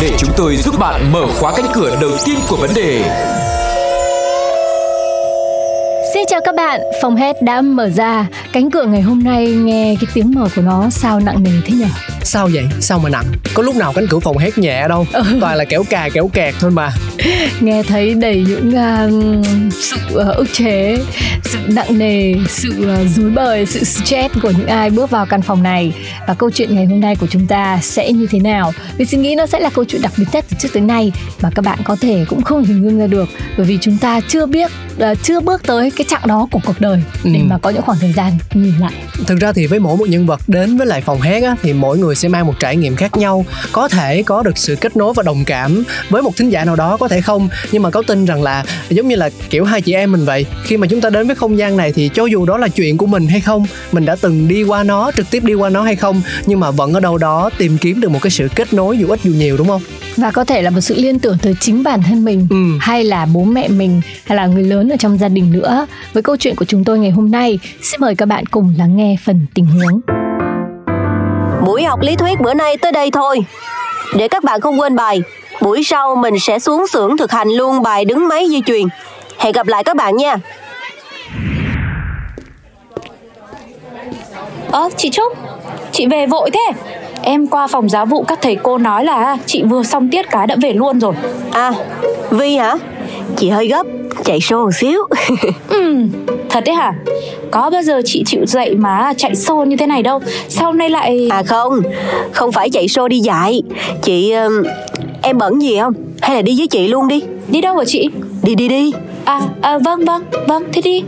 để chúng tôi giúp bạn mở khóa cánh cửa đầu tiên của vấn đề. Xin chào các bạn, phòng hết đã mở ra. Cánh cửa ngày hôm nay nghe cái tiếng mở của nó sao nặng nề thế nhỉ? Sao vậy? Sao mà nặng? Có lúc nào cánh cửa phòng hét nhẹ đâu ừ. Toàn là kéo cà kéo kẹt thôi mà Nghe thấy đầy những uh, sự uh, ức chế Sự nặng nề, sự uh, dối bời, sự stress của những ai bước vào căn phòng này. Và câu chuyện ngày hôm nay của chúng ta sẽ như thế nào? Vì suy nghĩ nó sẽ là câu chuyện đặc biệt nhất từ trước tới nay Mà các bạn có thể cũng không hình dung ra được. Bởi vì chúng ta chưa biết, uh, chưa bước tới cái chặng đó của cuộc đời Để ừ. mà có những khoảng thời gian nhìn lại. Thực ra thì với mỗi một nhân vật đến với lại phòng hét á, Thì mỗi người sẽ mang một trải nghiệm khác nhau. Có thể có được sự kết nối và đồng cảm với một thính giả nào đó có thể không nhưng mà có tin rằng là giống như là kiểu hai chị em mình vậy khi mà chúng ta đến với không gian này thì cho dù đó là chuyện của mình hay không mình đã từng đi qua nó trực tiếp đi qua nó hay không nhưng mà vẫn ở đâu đó tìm kiếm được một cái sự kết nối dù ít dù nhiều đúng không và có thể là một sự liên tưởng tới chính bản thân mình ừ. hay là bố mẹ mình hay là người lớn ở trong gia đình nữa với câu chuyện của chúng tôi ngày hôm nay xin mời các bạn cùng lắng nghe phần tình huống Buổi học lý thuyết bữa nay tới đây thôi. Để các bạn không quên bài, buổi sau mình sẽ xuống xưởng thực hành luôn bài đứng máy di truyền. Hẹn gặp lại các bạn nha. Ơ, chị Trúc, chị về vội thế. Em qua phòng giáo vụ các thầy cô nói là chị vừa xong tiết cái đã về luôn rồi. À, Vi hả? Chị hơi gấp, chạy xô một xíu. ừ, Thật đấy hả? Có bao giờ chị chịu dậy mà chạy xô như thế này đâu Sao hôm nay lại... À không, không phải chạy xô đi dạy Chị... Em bận gì không? Hay là đi với chị luôn đi Đi đâu hả chị? Đi đi đi À, à vâng vâng, vâng, thế đi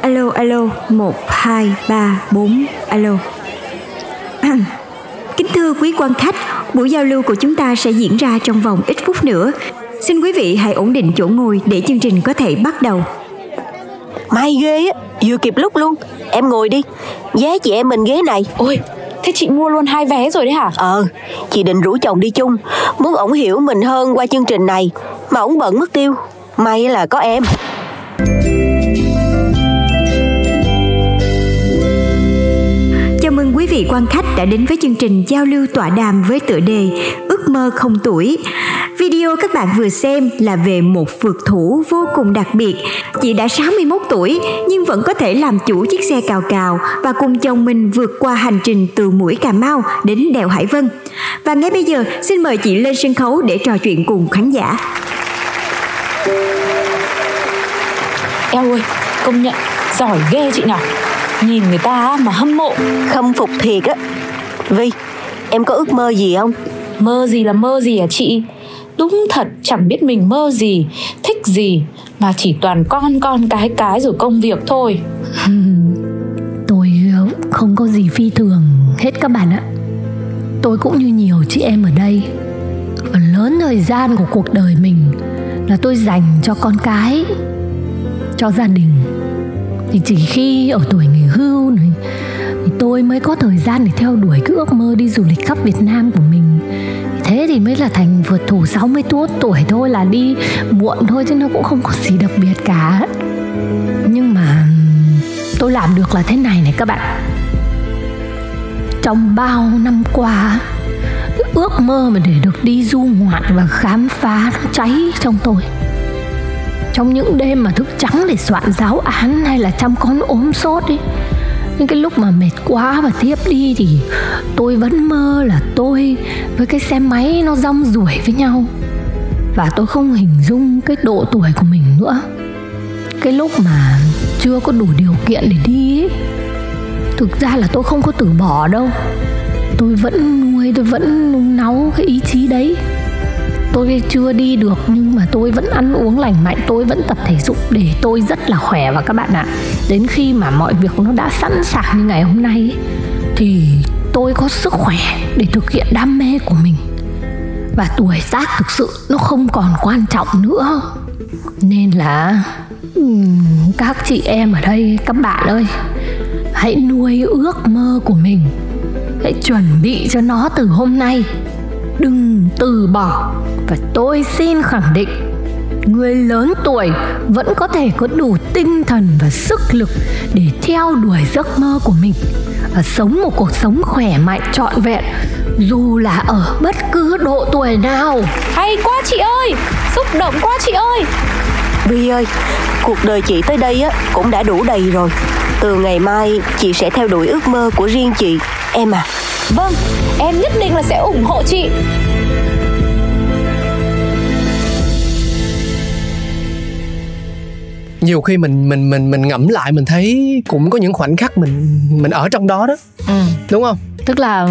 Alo, alo, 1, 2, 3, 4, alo Kính thưa quý quan khách, buổi giao lưu của chúng ta sẽ diễn ra trong vòng ít phút nữa. Xin quý vị hãy ổn định chỗ ngồi để chương trình có thể bắt đầu. May ghê á, vừa kịp lúc luôn. Em ngồi đi, vé chị em mình ghế này. Ôi, thế chị mua luôn hai vé rồi đấy hả? Ờ, chị định rủ chồng đi chung, muốn ổng hiểu mình hơn qua chương trình này, mà ổng bận mất tiêu. May là có em. mừng quý vị quan khách đã đến với chương trình giao lưu tọa đàm với tựa đề Ước mơ không tuổi. Video các bạn vừa xem là về một phượt thủ vô cùng đặc biệt. Chị đã 61 tuổi nhưng vẫn có thể làm chủ chiếc xe cào cào và cùng chồng mình vượt qua hành trình từ mũi Cà Mau đến đèo Hải Vân. Và ngay bây giờ xin mời chị lên sân khấu để trò chuyện cùng khán giả. Eo ơi, công nhận giỏi ghê chị nhỉ Nhìn người ta mà hâm mộ Khâm phục thiệt á Vi, em có ước mơ gì không? Mơ gì là mơ gì hả chị? Đúng thật chẳng biết mình mơ gì, thích gì Mà chỉ toàn con con cái cái rồi công việc thôi. Tôi ờ, không có gì phi thường hết các bạn ạ. Tôi cũng như nhiều chị em ở đây. Phần lớn thời gian của cuộc đời mình Là tôi dành cho con cái Cho gia đình. Thì chỉ khi ở tuổi nghỉ hưu này thì tôi mới có thời gian để theo đuổi cái ước mơ đi du lịch khắp Việt Nam của mình thế thì mới là thành vượt thủ 60 tuổi thôi là đi muộn thôi chứ nó cũng không có gì đặc biệt cả. Nhưng mà tôi làm được là thế này này các bạn. Trong bao năm qua cái ước mơ mà để được đi du ngoạn và khám phá nó cháy trong tôi. Trong những đêm mà thức trắng để soạn giáo án hay là chăm con ốm sốt ấy những cái lúc mà mệt quá và tiếp đi thì tôi vẫn mơ là tôi với cái xe máy nó rong ruổi với nhau. Và tôi không hình dung cái độ tuổi của mình nữa. Cái lúc mà chưa có đủ điều kiện để đi ấy, thực ra là tôi không có từ bỏ đâu. Tôi vẫn nuôi tôi vẫn nung náu cái ý chí đấy tôi chưa đi được, nhưng mà tôi vẫn ăn uống lành mạnh, tôi vẫn tập thể dục để tôi rất là khỏe và các bạn ạ. Đến khi mà mọi việc nó đã sẵn sàng như ngày hôm nay thì tôi có sức khỏe để thực hiện đam mê của mình. Và tuổi tác thực sự nó không còn quan trọng nữa. Nên là các chị em ở đây, các bạn ơi, hãy nuôi ước mơ của mình. Hãy chuẩn bị cho nó từ hôm nay. Đừng từ bỏ và tôi xin khẳng định người lớn tuổi vẫn có thể có đủ tinh thần và sức lực để theo đuổi giấc mơ của mình và sống một cuộc sống khỏe mạnh trọn vẹn dù là ở bất cứ độ tuổi nào. Hay quá chị ơi! Xúc động quá chị ơi! Vi ơi cuộc đời chị tới đây á cũng đã đủ đầy rồi. Từ ngày mai chị sẽ theo đuổi ước mơ của riêng chị em à. Vâng em nhất định là sẽ ủng hộ chị nhiều khi mình mình mình mình ngẫm lại mình thấy cũng có những khoảnh khắc mình mình ở trong đó đó ừ. đúng không tức là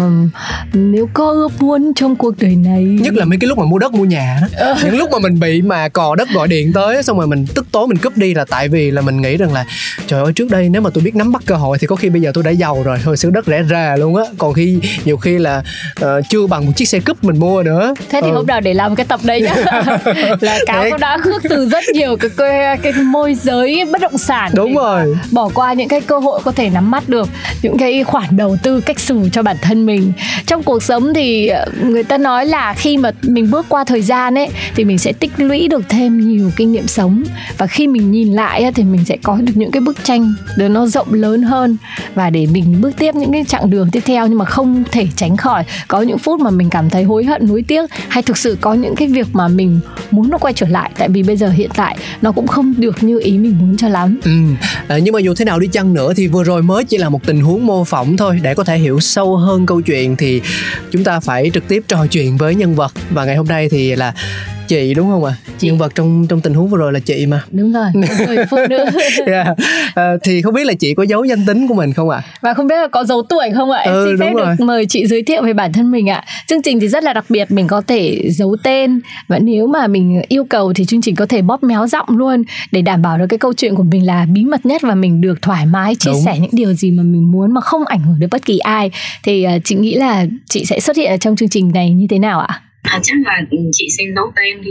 nếu có ước muốn trong cuộc đời này. Nhất là mấy cái lúc mà mua đất mua nhà đó. Ờ. những lúc mà mình bị mà cò đất gọi điện tới xong rồi mình tức tối mình cúp đi là tại vì là mình nghĩ rằng là trời ơi trước đây nếu mà tôi biết nắm bắt cơ hội thì có khi bây giờ tôi đã giàu rồi thôi xứ đất rẻ rà luôn á. Còn khi nhiều khi là uh, chưa bằng một chiếc xe cúp mình mua nữa. Thế thì ừ. hôm nào để làm cái tập đây nhá. Là cáo cũng đã khước từ rất nhiều cái cái, cái môi giới bất động sản đúng rồi. bỏ qua những cái cơ hội có thể nắm bắt được những cái khoản đầu tư cách xù cho bản thân mình. Trong cuộc sống thì ờ, người ta nói là khi mà mình bước qua thời gian ấy thì mình sẽ tích lũy được thêm nhiều kinh nghiệm sống. Và khi mình nhìn lại thì mình sẽ có được những cái bức tranh để nó rộng lớn hơn. Và để mình bước tiếp những cái chặng đường tiếp theo nhưng mà không thể tránh khỏi. Có những phút mà mình cảm thấy hối hận nuối tiếc hay thực sự có những cái việc mà mình muốn nó quay trở lại. Tại vì bây giờ hiện tại nó cũng không được như ý mình muốn cho lắm. Ừ. à, nhưng mà dù thế nào đi chăng nữa thì vừa rồi mới chỉ là một tình huống mô phỏng thôi. Để có thể hiểu sâu hơn câu chuyện thì chúng ta phải trực tiếp trò chuyện với nhân vật. Và ngày hôm nay thì là chị đúng không ạ? À? nhân vật trong trong tình huống vừa rồi là chị mà. Đúng rồi người phụ nữ yeah. à, thì không biết là chị có giấu danh tính của mình không ạ? À? và không biết là có giấu tuổi không ạ? Em ừ, xin phép được mời chị giới thiệu về bản thân mình ạ. Chương trình thì rất là đặc biệt mình có thể giấu tên. Và nếu mà mình yêu cầu thì chương trình có thể bóp méo giọng luôn để đảm bảo được cái câu chuyện của mình là bí mật nhất và mình được thoải mái chia đúng. sẻ những điều gì mà mình muốn mà không ảnh hưởng đến bất kỳ ai. Thì uh, chị nghĩ là chị sẽ xuất hiện ở trong chương trình này như thế nào ạ? à, chắc là chị xin giấu tên đi.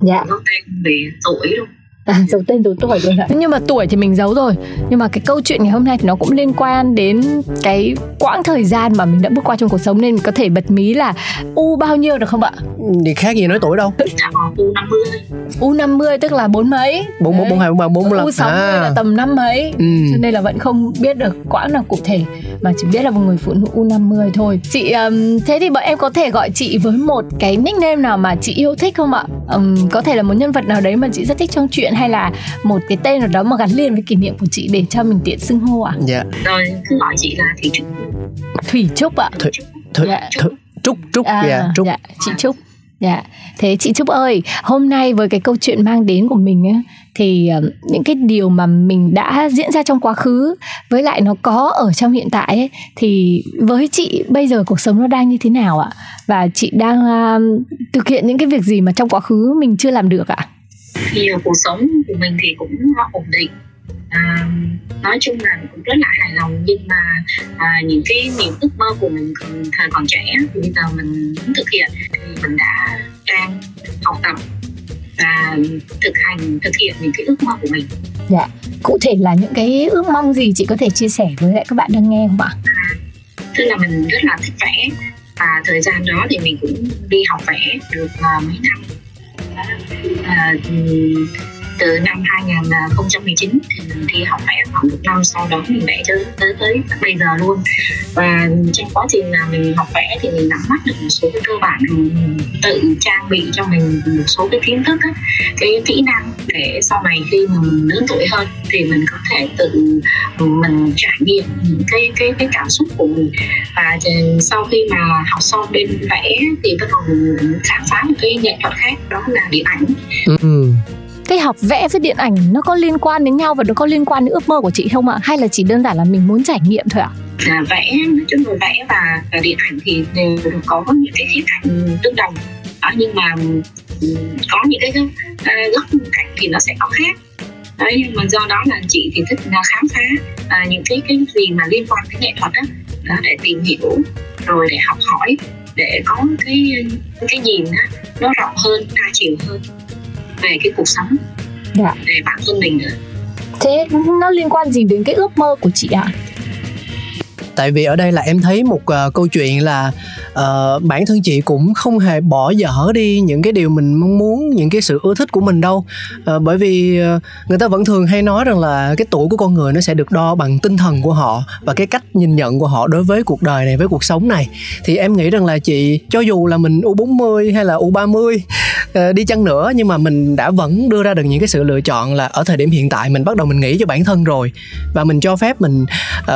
Dạ. Giấu tên về tuổi luôn À, giấu tên giấu tuổi rồi ạ. Nhưng mà tuổi thì mình giấu rồi. Nhưng mà cái câu chuyện ngày hôm nay thì nó cũng liên quan đến cái quãng thời gian mà mình đã bước qua trong cuộc sống nên mình có thể bật mí là u bao nhiêu được không ạ? Thì khác gì nói tuổi đâu. U 50 u 50 tức là bốn mấy? Bốn bốn bốn hai bốn bốn u 60 à. là tầm năm mấy? Ừ. cho nên là vẫn không biết được quãng nào cụ thể mà chỉ biết là một người phụ nữ u 50 thôi. Chị um, thế thì bọn em có thể gọi chị với một cái nickname nào mà chị yêu thích không ạ? Um, có thể là một nhân vật nào đấy mà chị rất thích trong chuyện hay là một cái tên nào đó mà gắn liền với kỷ niệm của chị để cho mình tiện xưng hô ạ? Dạ. Rồi cứ gọi chị là thủy trúc. Thủy trúc ạ. Thủy, thủy, dạ. thủy, trúc trúc à, dạ trúc. dạ chị trúc. Dạ, thế chị Trúc ơi, hôm nay với cái câu chuyện mang đến của mình ấy, thì uh, những cái điều mà mình đã diễn ra trong quá khứ với lại nó có ở trong hiện tại ấy, thì với chị bây giờ cuộc sống nó đang như thế nào ạ? Và chị đang uh, thực hiện những cái việc gì mà trong quá khứ mình chưa làm được ạ? Thì cuộc sống của mình thì cũng ổn định. À, nói chung là cũng rất là hài lòng nhưng mà à, những cái niềm ước mơ của mình còn, thời còn trẻ thì bây giờ mình muốn thực hiện thì mình đã đang học tập và thực hành thực hiện những cái ước mơ của mình. Dạ cụ thể là những cái ước mong gì chị có thể chia sẻ với lại các bạn đang nghe không ạ? À, tức là mình rất là thích vẽ và thời gian đó thì mình cũng đi học vẽ được uh, mấy năm à, từ năm 2019 thì mình đi học vẽ khoảng một năm sau đó mình vẽ cho tới tới bây giờ luôn. Và trong quá trình là mình học vẽ thì mình nắm bắt được một số cái cơ bản mình tự trang bị cho mình một số cái kiến thức ấy, cái kỹ năng để sau này khi mà mình lớn tuổi hơn thì mình có thể tự mình trải nghiệm những cái cái cái cảm xúc của mình. Và sau khi mà học xong bên vẽ thì bắt đầu khám phá một cái nghệ thuật khác đó là điện ảnh. Ừ cái học vẽ với điện ảnh nó có liên quan đến nhau và nó có liên quan đến ước mơ của chị không ạ? Hay là chỉ đơn giản là mình muốn trải nghiệm thôi ạ? À, vẽ nói chung là vẽ và, và điện ảnh thì đều có những cái khía cạnh tương đồng. Đó, nhưng mà ừ, có những cái ờ, góc cạnh thì nó sẽ có khác. Đấy nhưng mà do đó là chị thì thích khám phá à, những cái cái gì mà liên quan đến nghệ thuật đó, đó để tìm hiểu rồi để học hỏi để có cái cái nhìn đó, nó rộng hơn đa chiều hơn về cái cuộc sống Dạ. về bản thân mình nữa thế nó liên quan gì đến cái ước mơ của chị ạ tại vì ở đây là em thấy một uh, câu chuyện là uh, bản thân chị cũng không hề bỏ dở đi những cái điều mình mong muốn những cái sự ưa thích của mình đâu. Uh, bởi vì uh, người ta vẫn thường hay nói rằng là cái tuổi của con người nó sẽ được đo bằng tinh thần của họ và cái cách nhìn nhận của họ đối với cuộc đời này với cuộc sống này. Thì em nghĩ rằng là chị cho dù là mình u 40 hay là u 30 uh, đi chăng nữa nhưng mà mình đã vẫn đưa ra được những cái sự lựa chọn là ở thời điểm hiện tại mình bắt đầu mình nghĩ cho bản thân rồi. Và mình cho phép mình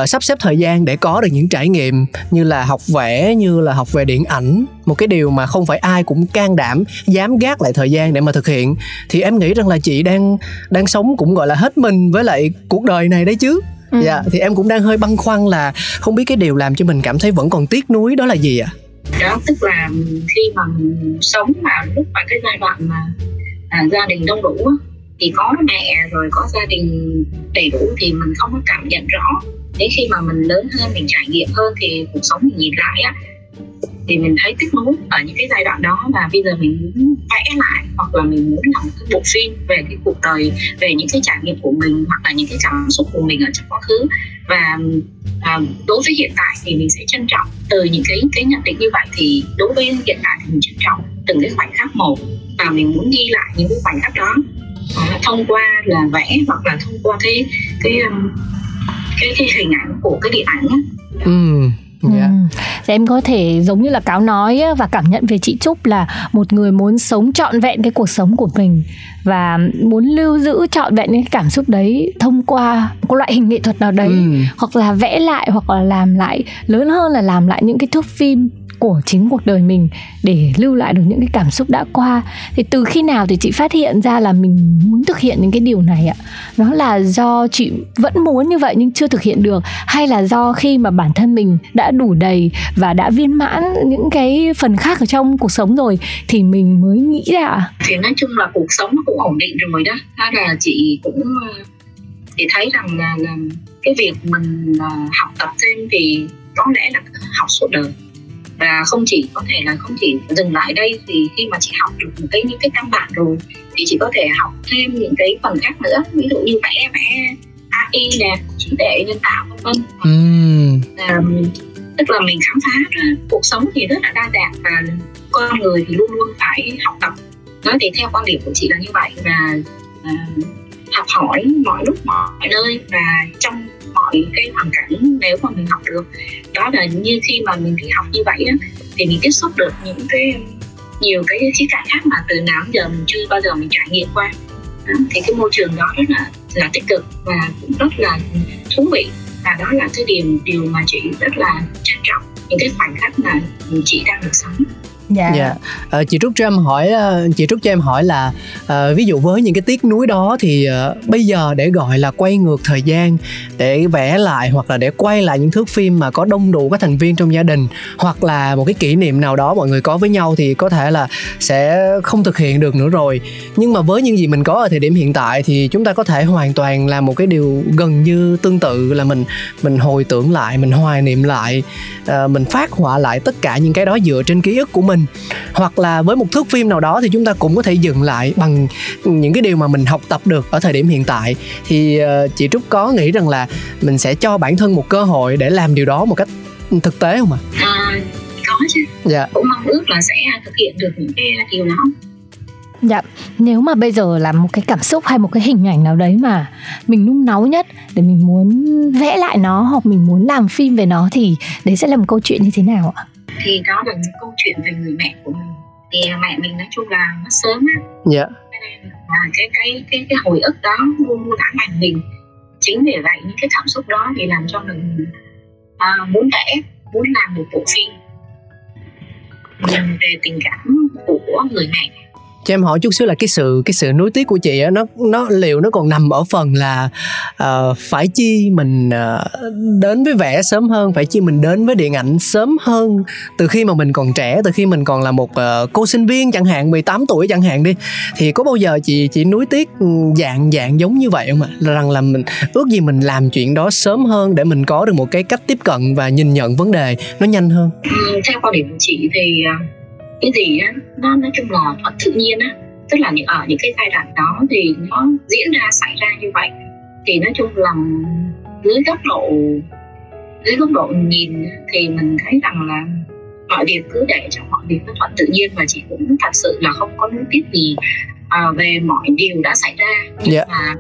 uh, sắp xếp thời gian để có được những trải nghiệm như là học vẽ như là học về điện ảnh. Một cái điều mà không phải ai cũng can đảm dám gác lại thời gian để mà thực hiện. Thì em nghĩ rằng là chị đang đang sống cũng gọi là hết mình với lại cuộc đời này đấy chứ. Ừ. dạ thì em cũng đang hơi băn khoăn là không biết cái điều làm cho mình cảm thấy vẫn còn tiếc nuối đó là gì ạ? Đó tức là khi mà mình sống mà lúc mà cái giai đoạn mà à, gia đình đông đủ á, thì có mẹ rồi có gia đình đầy đủ thì mình không có cảm nhận rõ đến khi mà mình lớn hơn mình trải nghiệm hơn thì cuộc sống mình nhìn lại á. Thì mình thấy tiếc nuối ở những cái giai đoạn đó và bây giờ mình muốn vẽ lại hoặc là mình muốn làm một cái bộ phim về cái cuộc đời về những cái trải nghiệm của mình hoặc là những cái cảm xúc của mình ở trong quá khứ. Và à, đối với hiện tại thì mình sẽ trân trọng từ những cái cái nhận định như vậy thì đối với hiện tại thì mình trân trọng từng cái khoảnh khắc một và mình muốn ghi lại những cái khoảnh khắc đó. À, thông qua là vẽ hoặc là thông qua cái cái um, cái, cái hình ảnh của cái điện ảnh á. ừ dạ Ừ. Thì em có thể giống như là cáo nói á, và cảm nhận về chị Trúc là một người muốn sống trọn vẹn cái cuộc sống của mình và muốn lưu giữ trọn vẹn những cái cảm xúc đấy thông qua một loại hình nghệ thuật nào đấy ừ. hoặc là vẽ lại hoặc là làm lại lớn hơn là làm lại những cái thước phim của chính cuộc đời mình để lưu lại được những cái cảm xúc đã qua. Thì từ khi nào thì chị phát hiện ra là mình muốn thực hiện những cái điều này ạ? Nó là do chị vẫn muốn như vậy nhưng chưa thực hiện được hay là do khi mà bản thân mình đã đủ đầy và đã viên mãn những cái phần khác ở trong cuộc sống rồi thì mình mới nghĩ ra ạ? thì nói chung là cuộc sống nó cũng ổn định rồi đó. Đó là chị cũng ờ, chị thấy rằng là, là cái việc mình ờ, học tập thêm thì có lẽ là học suốt đời và không chỉ có thể là không chỉ dừng lại đây thì khi mà chị học được một cái những cái căn bản rồi thì chị có thể học thêm những cái phần khác nữa. Ví dụ như vẽ vẽ AI nè trí tuệ nhân tạo vân vân. Ừ à, tức là mình khám phá cuộc sống thì rất là đa dạng và con người thì luôn luôn phải học tập. Đó thì theo quan điểm của chị là như vậy. Và à, học hỏi mọi lúc mọi nơi. Và trong mọi cái hoàn cảnh nếu mà mình học được. Đó là như khi mà mình đi học như vậy á, thì mình tiếp xúc được những cái nhiều cái khía cạnh khác mà từ nào giờ mình chưa bao giờ mình trải nghiệm qua. Đó, thì cái môi trường đó rất là là tích cực và cũng rất là thú vị. Và đó là cái điều điều mà chị rất là trân trọng những cái khoảnh khắc mà chị đang được sống. Dạ. dạ, Ờ, chị Trúc cho em hỏi, uh, chị Trúc cho em hỏi là uh, ví dụ với những cái tiếc nuối đó thì uh, bây giờ để gọi là quay ngược thời gian để vẽ lại hoặc là để quay lại những thước phim mà có đông đủ các thành viên trong gia đình hoặc là một cái kỷ niệm nào đó mọi người có với nhau thì có thể là sẽ không thực hiện được nữa rồi. Nhưng mà với những gì mình có ở thời điểm hiện tại thì chúng ta có thể hoàn toàn làm một cái điều gần như tương tự là mình mình hồi tưởng lại, mình hoài niệm lại, uh, mình phát họa lại tất cả những cái đó dựa trên ký ức của mình hoặc là với một thước phim nào đó thì chúng ta cũng có thể dừng lại bằng những cái điều mà mình học tập được ở thời điểm hiện tại thì ờ, chị Trúc có nghĩ rằng là mình sẽ cho bản thân một cơ hội để làm điều đó một cách thực tế không ạ? à, có chứ Dạ. cũng mong ước là sẽ thực hiện được những cái điều đó Dạ, nếu mà bây giờ là một cái cảm xúc hay một cái hình ảnh nào đấy mà mình nung náu nhất để mình muốn vẽ lại nó hoặc mình muốn làm phim về nó thì đấy sẽ là một câu chuyện như thế nào ạ? Thì đó là những câu chuyện về người mẹ của mình. Thì mẹ mình nói chung là mất sớm á. Dạ. và cái cái cái cái hồi ức đó luôn luôn ám ảnh mình chính vì vậy những cái cảm xúc đó thì làm cho mình à, muốn vẽ muốn làm một bộ phim. Về tình cảm của người mẹ cho em hỏi chút xíu là cái sự cái sự nuối tiếc của chị á nó nó liệu nó còn nằm ở phần là uh, phải chi mình uh, đến với vẽ sớm hơn phải chi mình đến với điện ảnh sớm hơn từ khi mà mình còn trẻ từ khi mình còn là một uh, cô sinh viên chẳng hạn 18 tuổi chẳng hạn đi. Thì có bao giờ chị chị nuối tiếc ừ, dạng dạng giống như vậy không ạ? Rằng là mình ước gì mình làm chuyện đó sớm hơn để mình có được một cái cách tiếp cận và nhìn nhận vấn đề nó nhanh hơn? Ừ, theo quan điểm của chị thì à, cái gì á nó nói chung là thuận tự nhiên á. Tức là những ở những cái giai đoạn đó thì nó diễn ra xảy ra như vậy. Thì nói chung là dưới góc độ dưới góc độ nhìn thì mình thấy rằng là mọi việc cứ để cho mọi việc nó thuận tự nhiên và chị cũng thật sự là không có nuối tiếc gì à, về mọi điều đã xảy ra. Nhưng yeah. mà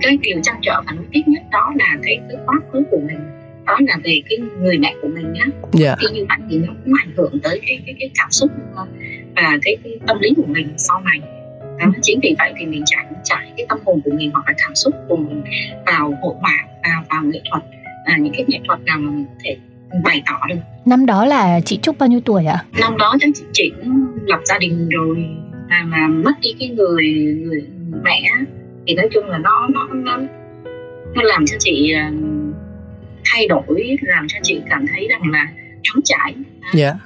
cái điều trăn trở và nuối tiếc nhất đó là cái cái quá khứ của mình đó là về cái người mẹ của mình nhá. Yeah. khi như vậy thì nó cũng ảnh hưởng tới cái cái, cái cảm xúc và cái, cái tâm lý của mình sau này. Đó chính vì vậy thì mình trải trải cái tâm hồn của mình hoặc là cảm xúc của mình vào hội họa và vào nghệ thuật à, những cái nghệ thuật nào mà mình có thể bày tỏ được. Năm đó là chị trúc bao nhiêu tuổi ạ? Năm đó chắc chị, chị cũng lập gia đình rồi mà mà mất đi cái người người mẹ thì nói chung là nó nó nó, nó làm cho chị uh, thay đổi làm cho chị cảm thấy rằng là trống trải dạ yeah.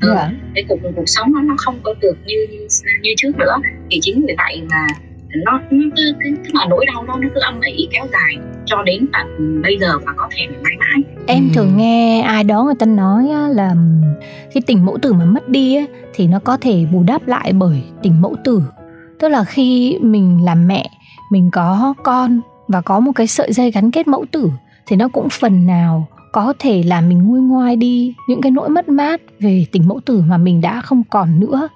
ừ, yeah. cái cuộc cuộc sống nó nó không có được như như trước nữa thì chính vì vậy mà nó, nó cứ cái tức là nỗi đau đó nó cứ âm ỉ kéo dài cho đến tận bây giờ và có thể mãi mãi em ừ. thường nghe ai đó người ta nói là khi tình mẫu tử mà mất đi thì nó có thể bù đắp lại bởi tình mẫu tử tức là khi mình làm mẹ mình có con và có một cái sợi dây gắn kết mẫu tử thì nó cũng phần nào có thể là mình nguôi ngoai đi những cái nỗi mất mát về tình mẫu tử mà mình đã không còn nữa.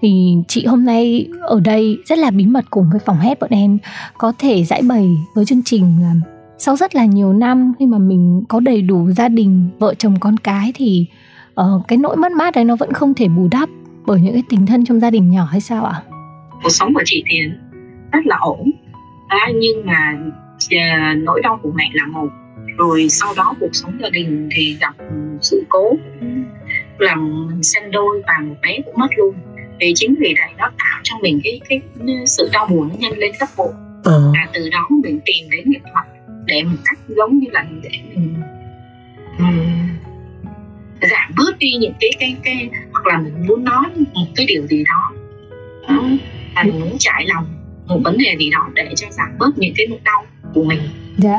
Thì chị hôm nay ở đây rất là bí mật cùng với phòng hét bọn em có thể giải bày với chương trình là sau rất là nhiều năm khi mà mình có đầy đủ gia đình vợ chồng con cái thì uh, cái nỗi mất mát đấy nó vẫn không thể bù đắp bởi những cái tình thân trong gia đình nhỏ hay sao ạ? Cuộc sống của chị thì rất là ổn, à, nhưng mà à, nỗi đau của mẹ là một rồi sau đó cuộc sống gia đình thì gặp sự cố làm mình sinh đôi và một bé cũng mất luôn. Thì chính vì vậy nó tạo cho mình cái cái sự đau buồn nhân lên gấp bội ừ. và từ đó mình tìm đến nghệ thuật để một cách giống như là để mình um, giảm bớt đi những cái cái cái hoặc là mình muốn nói một cái điều gì đó và mình muốn trải lòng một vấn đề gì đó để cho giảm bớt những cái nỗi đau của mình Dạ.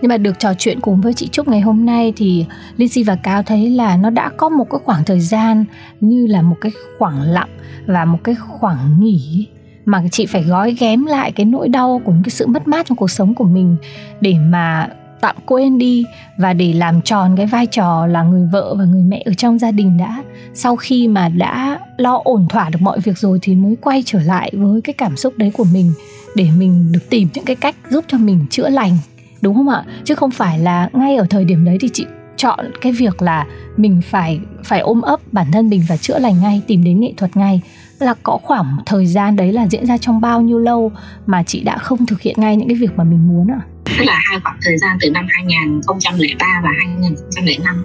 Nhưng mà được trò chuyện cùng với chị Trúc ngày hôm nay thì Linh Si và Cao thấy là nó đã có một cái khoảng thời gian như là một cái khoảng lặng và một cái khoảng nghỉ mà chị phải gói ghém lại cái nỗi đau của cái sự mất mát trong cuộc sống của mình để mà tạm quên đi và để làm tròn cái vai trò là người vợ và người mẹ ở trong gia đình đã sau khi mà đã lo ổn thỏa được mọi việc rồi thì mới quay trở lại với cái cảm xúc đấy của mình để mình được tìm những cái cách giúp cho mình chữa lành đúng không ạ? Chứ không phải là ngay ở thời điểm đấy thì chị chọn cái việc là mình phải phải ôm ấp bản thân mình và chữa lành ngay, tìm đến nghệ thuật ngay. Là có khoảng thời gian đấy là diễn ra trong bao nhiêu lâu mà chị đã không thực hiện ngay những cái việc mà mình muốn ạ? Tức là hai khoảng thời gian từ năm 2003 và 2005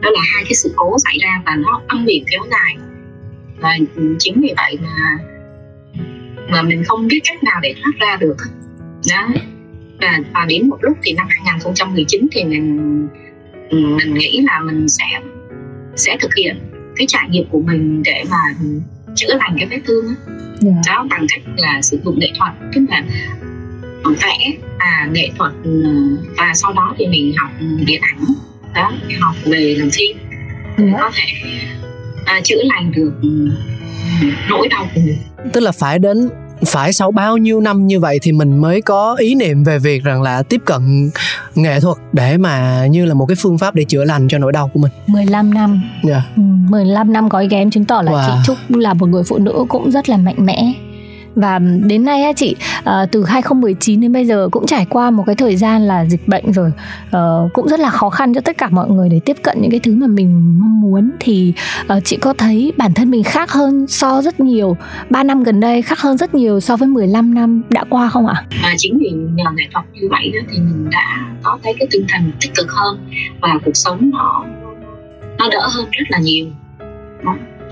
đó là hai cái sự cố xảy ra và nó âm ỉ kéo dài. Và chính vì vậy mà mà mình không biết cách nào để thoát ra được. Đó và, và đến một lúc thì năm 2019 thì mình mình nghĩ là mình sẽ sẽ thực hiện cái trải nghiệm của mình để mà chữa lành cái vết thương đó, yeah. Dạ. đó bằng cách là sử dụng nghệ thuật tức là vẽ và nghệ thuật và sau đó thì mình học điện ảnh đó học về làm phim yeah. Dạ. có thể à, chữa lành được nỗi đau của mình tức là phải đến phải sau bao nhiêu năm như vậy thì mình mới có ý niệm về việc rằng là tiếp cận nghệ thuật để mà như là một cái phương pháp để chữa lành cho nỗi đau của mình 15 năm yeah. ừ, 15 năm gói ghém chứng tỏ là wow. chị Trúc là một người phụ nữ cũng rất là mạnh mẽ và đến nay á chị uh, từ 2019 đến bây giờ cũng trải qua một cái thời gian là dịch bệnh rồi uh, cũng rất là khó khăn cho tất cả mọi người để tiếp cận những cái thứ mà mình mong muốn thì uh, chị có thấy bản thân mình khác hơn so rất nhiều 3 năm gần đây khác hơn rất nhiều so với 15 năm đã qua không ạ? À, chính vì nhờ nghệ thuật như vậy đó, thì mình đã có thấy cái tinh thần tích cực hơn và cuộc sống nó nó đỡ hơn rất là nhiều.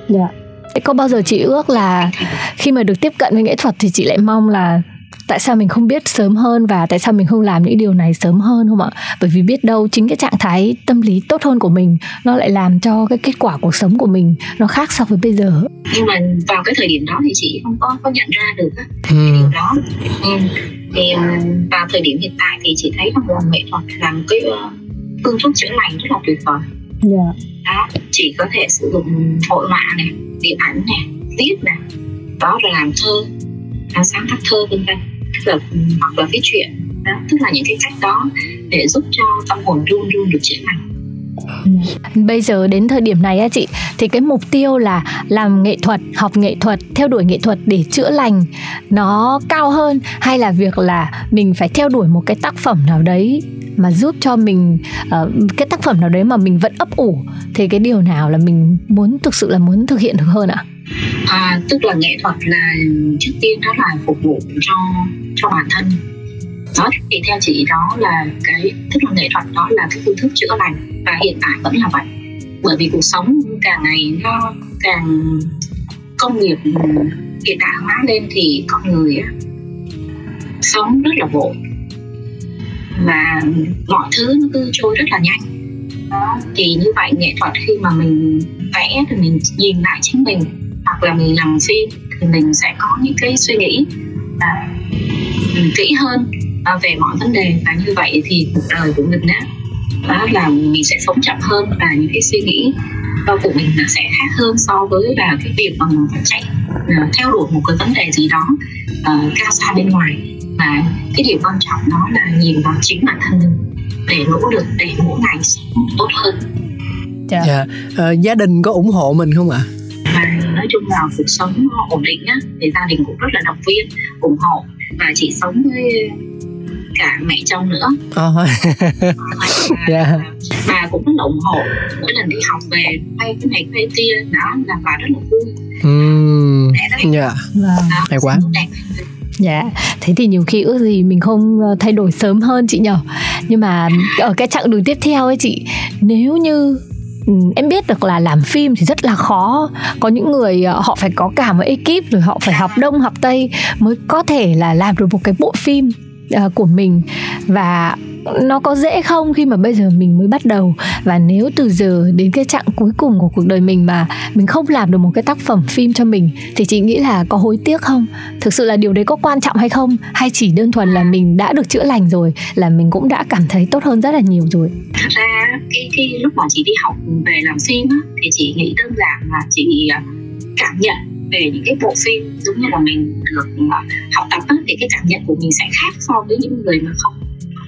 Dạ có bao giờ chị ước là khi mà được tiếp cận với nghệ thuật thì chị lại mong là tại sao mình không biết sớm hơn và tại sao mình không làm những điều này sớm hơn không ạ bởi vì biết đâu chính cái trạng thái tâm lý tốt hơn của mình nó lại làm cho cái kết quả cuộc sống của mình nó khác so với bây giờ nhưng mà vào cái thời điểm đó thì chị không có có nhận ra được á, ừ. điều đó ừ. thì ừ, vào thời điểm hiện tại thì chị thấy là nghệ thuật là một cái ờ, phương thuốc chữa lành rất là tuyệt vời yeah. đó chỉ có thể sử dụng hội họa này, điện ảnh này viết này, đó là làm thơ làm sáng tác thơ vân vân là ừ, hoặc là viết chuyện, đó, tức là những cái cách đó để giúp cho tâm hồn luôn luôn được chữa lành Bây giờ đến thời điểm này á chị thì cái mục tiêu là làm nghệ thuật, học nghệ thuật, theo đuổi nghệ thuật để chữa lành nó cao hơn hay là việc là mình phải theo đuổi một cái tác phẩm nào đấy mà giúp cho mình uh, cái tác phẩm nào đấy mà mình vẫn ấp ủ thì cái điều nào là mình muốn thực sự là muốn thực hiện được hơn ạ? À, tức là nghệ thuật là trước tiên nó là phục vụ cho cho bản thân đó thì theo chị đó là cái thức là nghệ thuật đó là cái phương thức chữa lành và hiện tại vẫn là vậy. Bởi vì cuộc sống càng ngày nó càng công nghiệp hiện đại hóa lên thì con người á, sống rất là vội. Và mọi thứ nó cứ trôi rất là nhanh. Đó. thì như vậy nghệ thuật khi mà mình vẽ thì mình nhìn lại chính mình hoặc là mình làm phim thì mình sẽ có những cái suy nghĩ à, kỹ hơn về mọi vấn đề và như vậy thì cuộc đời của mình á đó là mình sẽ sống chậm hơn và những cái suy nghĩ của mình nó sẽ khác hơn so với là cái việc mà mình phải chạy uh, theo đuổi một cái vấn đề gì đó uh, cao xa bên ngoài. Và cái điều quan trọng đó là nhìn vào chính bản thân mình để nỗ lực để mỗi ngày tốt hơn. Dạ. Yeah. uh, gia đình có ủng hộ mình không ạ? Và nói chung là cuộc sống ổn định á thì gia đình cũng rất là động viên ủng hộ. Và chị sống với cả mẹ chồng nữa. Oh. và, yeah. bà cũng rất là ủng hộ. Mỗi lần đi học về hay cái này cái kia đó là bà rất là vui. Mm. dạ. yeah. hay quá. Dạ, thế thì nhiều khi ước gì mình không ờ, thay đổi sớm hơn chị nhở Nhưng mà ở cái chặng đường tiếp theo ấy chị Nếu như em biết được là làm phim thì rất là khó. Có những người ờ, họ phải có cả một ekip rồi họ phải học đông học tây mới có thể là làm được một cái bộ phim uh, của mình. Và nó có dễ không khi mà bây giờ mình mới bắt đầu? Và nếu từ giờ đến cái chặng cuối cùng của cuộc đời mình mà mình không làm được một cái tác phẩm phim cho mình thì chị nghĩ là có hối tiếc không? Thực sự là điều đấy có quan trọng hay không? Hay chỉ đơn thuần là mình đã được chữa lành rồi là mình cũng đã cảm thấy tốt hơn rất là nhiều rồi? Thật ra cái cái lúc mà chị đi học về làm phim á, thì chị nghĩ đơn giản là chị à, cảm nhận về những cái bộ phim giống như là mình được ờ, học tập á, thì cái cảm nhận của mình sẽ khác so với những người mà không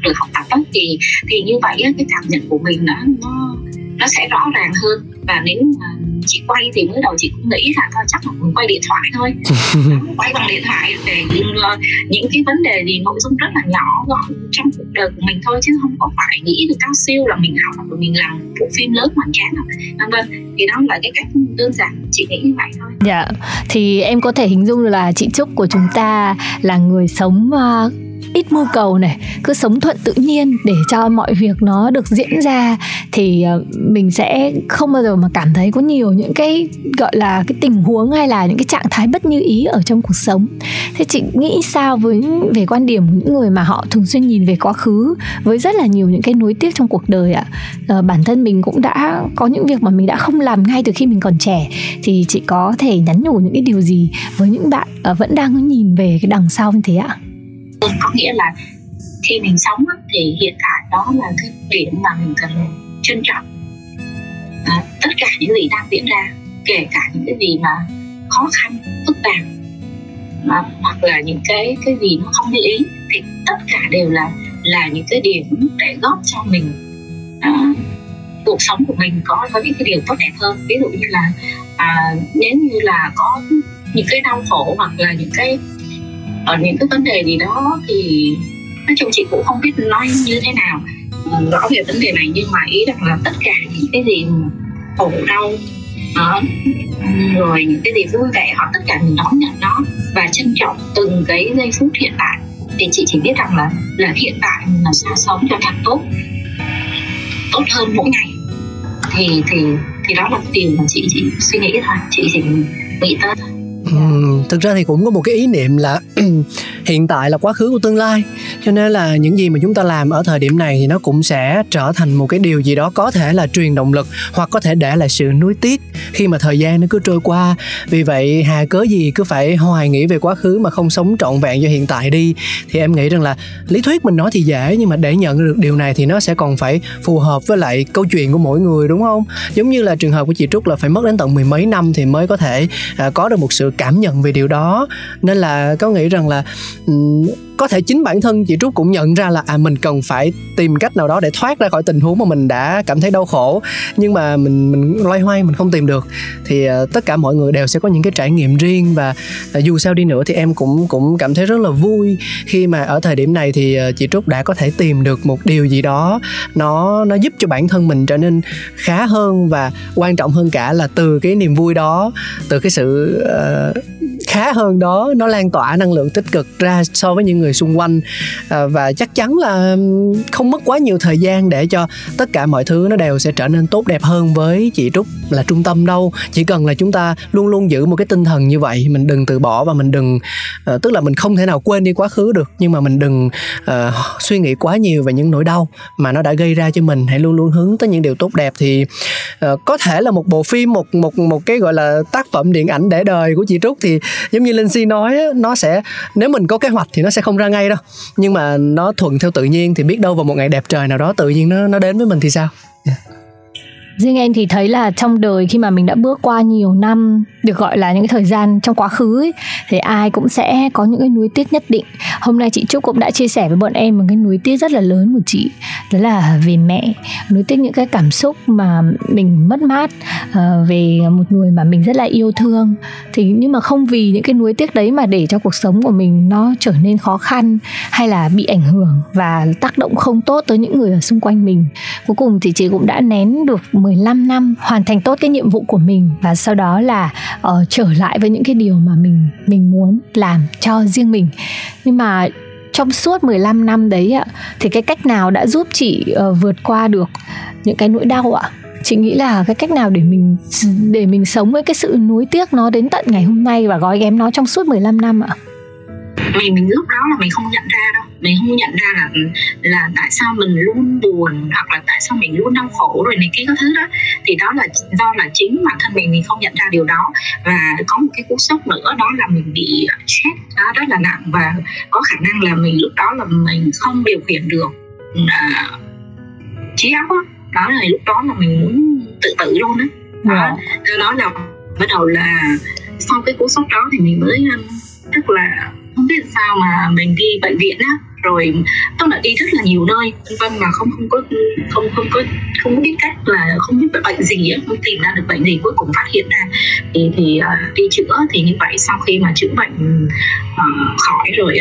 được học tập á, thì thì như vậy á, cái cảm nhận của mình nó nó nó sẽ rõ ràng hơn. Và nếu mà chị quay thì mới đầu chị cũng nghĩ là thôi chắc là mình quay điện thoại thôi. Quay bằng điện thoại để uh, những cái vấn đề gì nội dung rất là nhỏ gọn trong cuộc đời của mình thôi chứ không có phải nghĩ được cao siêu là mình học và mình làm bộ phim lớn hoành tráng vân vân. Thì đó là cái cách đơn giản chị nghĩ như vậy thôi. Dạ. Thì em có thể hình dung là chị trúc của chúng ta là người sống uh, ít mưu cầu này cứ sống thuận tự nhiên để cho mọi việc nó được diễn ra thì ờ, mình sẽ không bao giờ mà cảm thấy có nhiều những cái gọi là cái tình huống hay là những cái trạng thái bất như ý ở trong cuộc sống. Thế chị nghĩ sao với về quan điểm của những người mà họ thường xuyên nhìn về quá khứ với rất là nhiều những cái nối tiếc trong cuộc đời ạ? À, bản thân mình cũng đã có những việc mà mình đã không làm ngay từ khi mình còn trẻ thì chị có thể nhắn nhủ những cái điều gì với những bạn ờ, vẫn đang nhìn về cái đằng sau như thế ạ? Có nghĩa là khi mình sống thì hiện tại đó là cái điểm mà mình cần trân trọng. À, tất cả những gì đang diễn ra kể cả những cái gì mà khó khăn phức tạp mà, hoặc là những cái cái gì nó không như ý thì tất cả đều là là những cái điểm để góp cho mình. À, cuộc sống của mình có có những cái điều tốt đẹp hơn. Ví dụ như là à, nếu như là có những cái đau khổ hoặc là những cái ở những cái vấn đề gì đó thì nói chung chị cũng không biết nói như thế nào. Ừ, rõ về vấn đề này nhưng mà ý rằng là tất cả những cái gì khổ đau đó rồi những cái gì vui vẻ, họ tất cả mình đón nhận nó và trân trọng từng cái giây phút hiện tại. Thì chị chỉ biết rằng là là hiện tại mình làm sao sống cho thật tốt tốt hơn mỗi ngày. Thì thì thì đó là điều mà chị chỉ suy nghĩ thôi. Chị chỉ nghĩ tới Thực ra thì cũng có một cái ý niệm là hiện tại là quá khứ của tương lai cho nên là những gì mà chúng ta làm ở thời điểm này thì nó cũng sẽ trở thành một cái điều gì đó có thể là truyền động lực hoặc có thể để lại sự nuối tiếc khi mà thời gian nó cứ trôi qua. Vì vậy hà cớ gì cứ phải hoài nghĩ về quá khứ mà không sống trọn vẹn cho hiện tại đi. Thì em nghĩ rằng là lý thuyết mình nói thì dễ nhưng mà để nhận được điều này thì nó sẽ còn phải phù hợp với lại câu chuyện của mỗi người đúng không? Giống như là trường hợp của chị trúc là phải mất đến tận mười mấy năm thì mới có thể à, có được một sự cảm nhận về điều đó. Nên là có nghĩ rằng là Mm, có thể chính bản thân chị trúc cũng nhận ra là à mình cần phải tìm cách nào đó để thoát ra khỏi tình huống mà mình đã cảm thấy đau khổ. Nhưng mà mình mình loay hoay mình không tìm được. Thì uh, tất cả mọi người đều sẽ có những cái trải nghiệm riêng và uh, dù sao đi nữa thì em cũng cũng cảm thấy rất là vui. Khi mà ở thời điểm này thì uh, chị trúc đã có thể tìm được một điều gì đó. Nó nó giúp cho bản thân mình trở nên khá hơn và quan trọng hơn cả là từ cái niềm vui đó từ cái sự uh, khá hơn đó nó lan tỏa năng lượng tích cực ra so với những người người xung quanh. À, và chắc chắn là không mất quá nhiều thời gian để cho tất cả mọi thứ nó đều sẽ trở nên tốt đẹp hơn với chị trúc là trung tâm đâu. Chỉ cần là chúng ta luôn luôn giữ một cái tinh thần như vậy mình đừng từ bỏ và mình đừng à, tức là mình không thể nào quên đi quá khứ được nhưng mà mình đừng uh, suy nghĩ quá nhiều về những nỗi đau mà nó đã gây ra cho mình. Hãy luôn luôn hướng tới những điều tốt đẹp thì uh, có thể là một bộ phim một một một cái gọi là tác phẩm điện ảnh để đời của chị trúc thì giống như linh si nói nó sẽ nếu mình có kế hoạch thì nó sẽ không ra ngay đâu nhưng mà nó thuận theo tự nhiên thì biết đâu vào một ngày đẹp trời nào đó tự nhiên nó nó đến với mình thì sao yeah riêng em thì thấy là trong đời khi mà mình đã bước qua nhiều năm được gọi là những cái thời gian trong quá khứ ấy, thì ai cũng sẽ có những cái nuối tiếc nhất định. Hôm nay chị trúc cũng đã chia sẻ với bọn em một cái nuối tiếc rất là lớn của chị đó là về mẹ. Nuối tiếc những cái cảm xúc mà mình mất mát uh, về một người mà mình rất là yêu thương. Thì nhưng mà không vì những cái nuối tiếc đấy mà để cho cuộc sống của mình nó trở nên khó khăn hay là bị ảnh hưởng và tác động không tốt tới những người ở xung quanh mình. Cuối cùng thì chị cũng đã nén được 15 năm hoàn thành tốt cái nhiệm vụ của mình và sau đó là uh, trở lại với những cái điều mà mình mình muốn làm cho riêng mình. Nhưng mà trong suốt 15 năm đấy ạ thì cái cách nào đã giúp chị uh, vượt qua được những cái nỗi đau ạ? Chị nghĩ là cái cách nào để mình để mình sống với cái sự nuối tiếc nó đến tận ngày hôm nay và gói ghém nó trong suốt 15 năm ạ? Mình mình lúc đó là mình không nhận ra đâu. Mình không nhận ra là là tại sao mình luôn buồn hoặc là tại sao mình luôn đau khổ rồi này kia các thứ đó. Thì đó là do là chính bản thân mình mình không nhận ra điều đó. Và có một cái cú sốc nữa đó là mình bị stress đó rất là nặng. Và có khả năng là mình lúc đó là mình không điều khiển được uh, trí óc đó. đó là lúc đó là mình muốn tự tử luôn đó, đó. Do đó là bắt đầu là sau cái cú sốc đó thì mình mới tức là không biết sao mà mình đi bệnh viện á rồi tôi đã đi rất là nhiều nơi. Vân mà không không có không không có không biết cách là không biết bệnh gì á không tìm ra được bệnh gì cuối cùng phát hiện ra. Thì thì uh, đi chữa thì như vậy sau khi mà chữa bệnh uh, khỏi rồi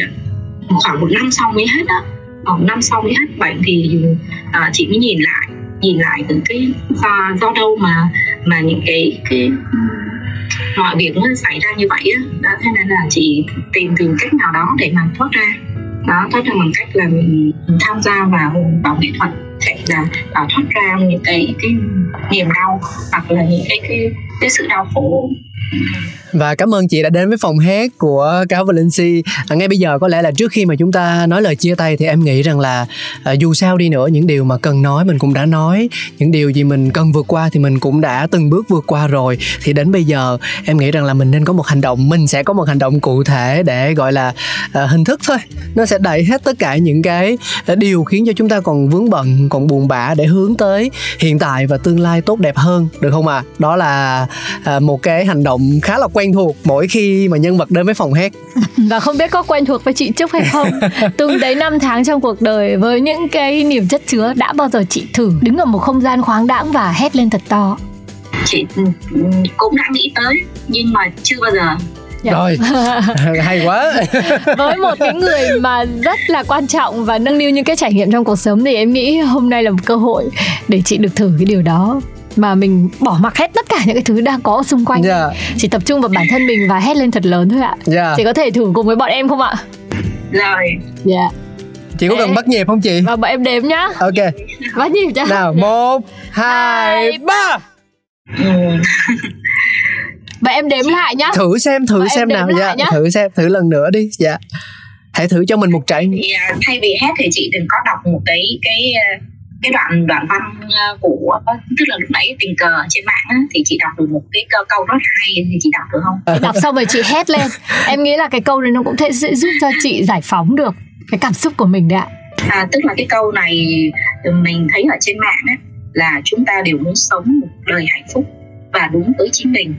khoảng một năm sau mới hết á. Khoảng năm sau mới hết bệnh thì uh, chị mới nhìn lại nhìn lại từ cái do, do đâu mà mà những cái cái mọi việc nó xảy ra như vậy á đó thế nên là chị tìm tìm cách nào đó để mà thoát ra. Đó thoát ra bằng cách là mình, tham gia vào vào nghệ thuật sẽ là vào thoát ra những cái cái niềm đau hoặc là những cái cái cái sự đau khổ và cảm ơn chị đã đến với phòng hát của cáo Valenci à, ngay bây giờ có lẽ là trước khi mà chúng ta nói lời chia tay thì em nghĩ rằng là à, dù sao đi nữa những điều mà cần nói mình cũng đã nói. Những điều gì mình cần vượt qua thì mình cũng đã từng bước vượt qua rồi. Thì đến bây giờ em nghĩ rằng là mình nên có một hành động mình sẽ có một hành động cụ thể để gọi là à, hình thức thôi. Nó sẽ đẩy hết tất cả những cái à, điều khiến cho chúng ta còn vướng bận còn buồn bã để hướng tới hiện tại và tương lai tốt đẹp hơn. Được không ạ? À? đó là à, một cái hành động khá là quen thuộc mỗi khi mà nhân vật đến với phòng hát. Và không biết có quen thuộc với chị Trúc hay không. Từng đấy năm tháng trong cuộc đời với những cái niềm chất chứa đã bao giờ chị thử đứng ở một không gian khoáng đãng và hét lên thật to? Chị cũng đã nghĩ tới nhưng mà chưa bao giờ. Dạ. rồi. Hay quá. Với một cái người mà rất là quan trọng và nâng niu những cái trải nghiệm trong cuộc sống thì em nghĩ hôm nay là một cơ hội để chị được thử cái điều đó mà mình bỏ mặc hết tất cả những cái thứ đang có xung quanh. Yeah. chỉ tập trung vào bản thân mình và hét lên thật lớn thôi ạ. Yeah. chị có thể thử cùng với bọn em không ạ? Rồi. Dạ. Yeah. chị có cần bắt nhịp không chị? Và bọn em đếm nhá. Ok. Bắt nhịp cho nào một hai ba. và em đếm lại nhá. Thử xem thử Và em xem nào. Dạ nhá. thử xem thử lần nữa đi. Dạ. Hãy thử cho mình một trải nghiệm thì à, thay vì hét thì chị đừng có đọc một cái cái à, cái đoạn đoạn văn à, của tức là lúc nãy tình cờ trên mạng á, thì chị đọc được một cái câu, câu rất hay thì chị đọc được không? Đọc xong rồi chị hét lên. Em nghĩ là cái câu này nó cũng sẽ giúp cho chị giải phóng được cái cảm xúc của mình đấy ạ. À, tức là cái câu này mình thấy ở trên mạng á, là chúng ta đều muốn sống một đời hạnh phúc và đúng với chính mình.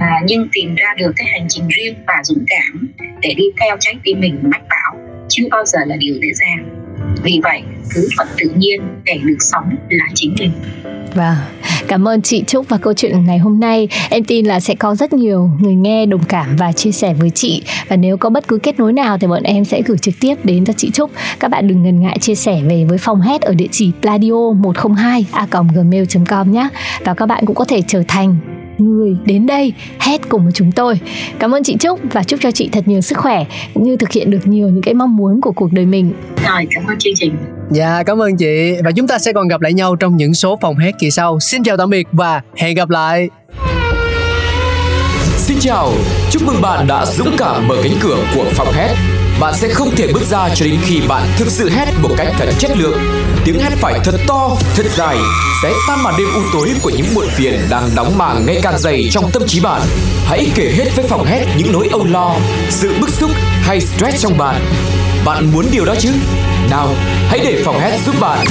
À, nhưng tìm ra được cái hành trình riêng và dũng cảm để đi theo trái tim mình mách bảo chưa bao giờ là điều dễ dàng vì vậy cứ thuận tự nhiên để được sống là chính mình Vâng, cảm ơn chị Trúc và câu chuyện ngày hôm nay. Em tin là sẽ có rất nhiều người nghe đồng cảm và chia sẻ với chị. Và nếu có bất cứ kết nối nào thì bọn em sẽ gửi trực tiếp đến cho chị Trúc. Các bạn đừng ngần ngại chia sẻ về với phòng hết ở địa chỉ pladio 102 a gmail.com nhé. Và các bạn cũng có thể trở thành người đến đây hết cùng với chúng tôi. Cảm ơn chị Trúc và chúc cho chị thật nhiều sức khỏe cũng như thực hiện được nhiều những cái mong muốn của cuộc đời mình. rồi cảm ơn chương trình dạ cảm ơn chị và chúng ta sẽ còn gặp lại nhau trong những số phòng hát kỳ sau xin chào tạm biệt và hẹn gặp lại Xin chào, chúc mừng bạn đã dũng cảm mở cánh cửa của phòng hét. Bạn sẽ không thể bước ra cho đến khi bạn thực sự hét một cách thật chất lượng. Tiếng hét phải thật to, thật dài, sẽ tan màn đêm u tối của những muộn phiền đang đóng màng ngày càng dày trong tâm trí bạn. Hãy kể hết với phòng hét những nỗi âu lo, sự bức xúc hay stress trong bạn. Bạn muốn điều đó chứ? Nào, hãy để phòng hét giúp bạn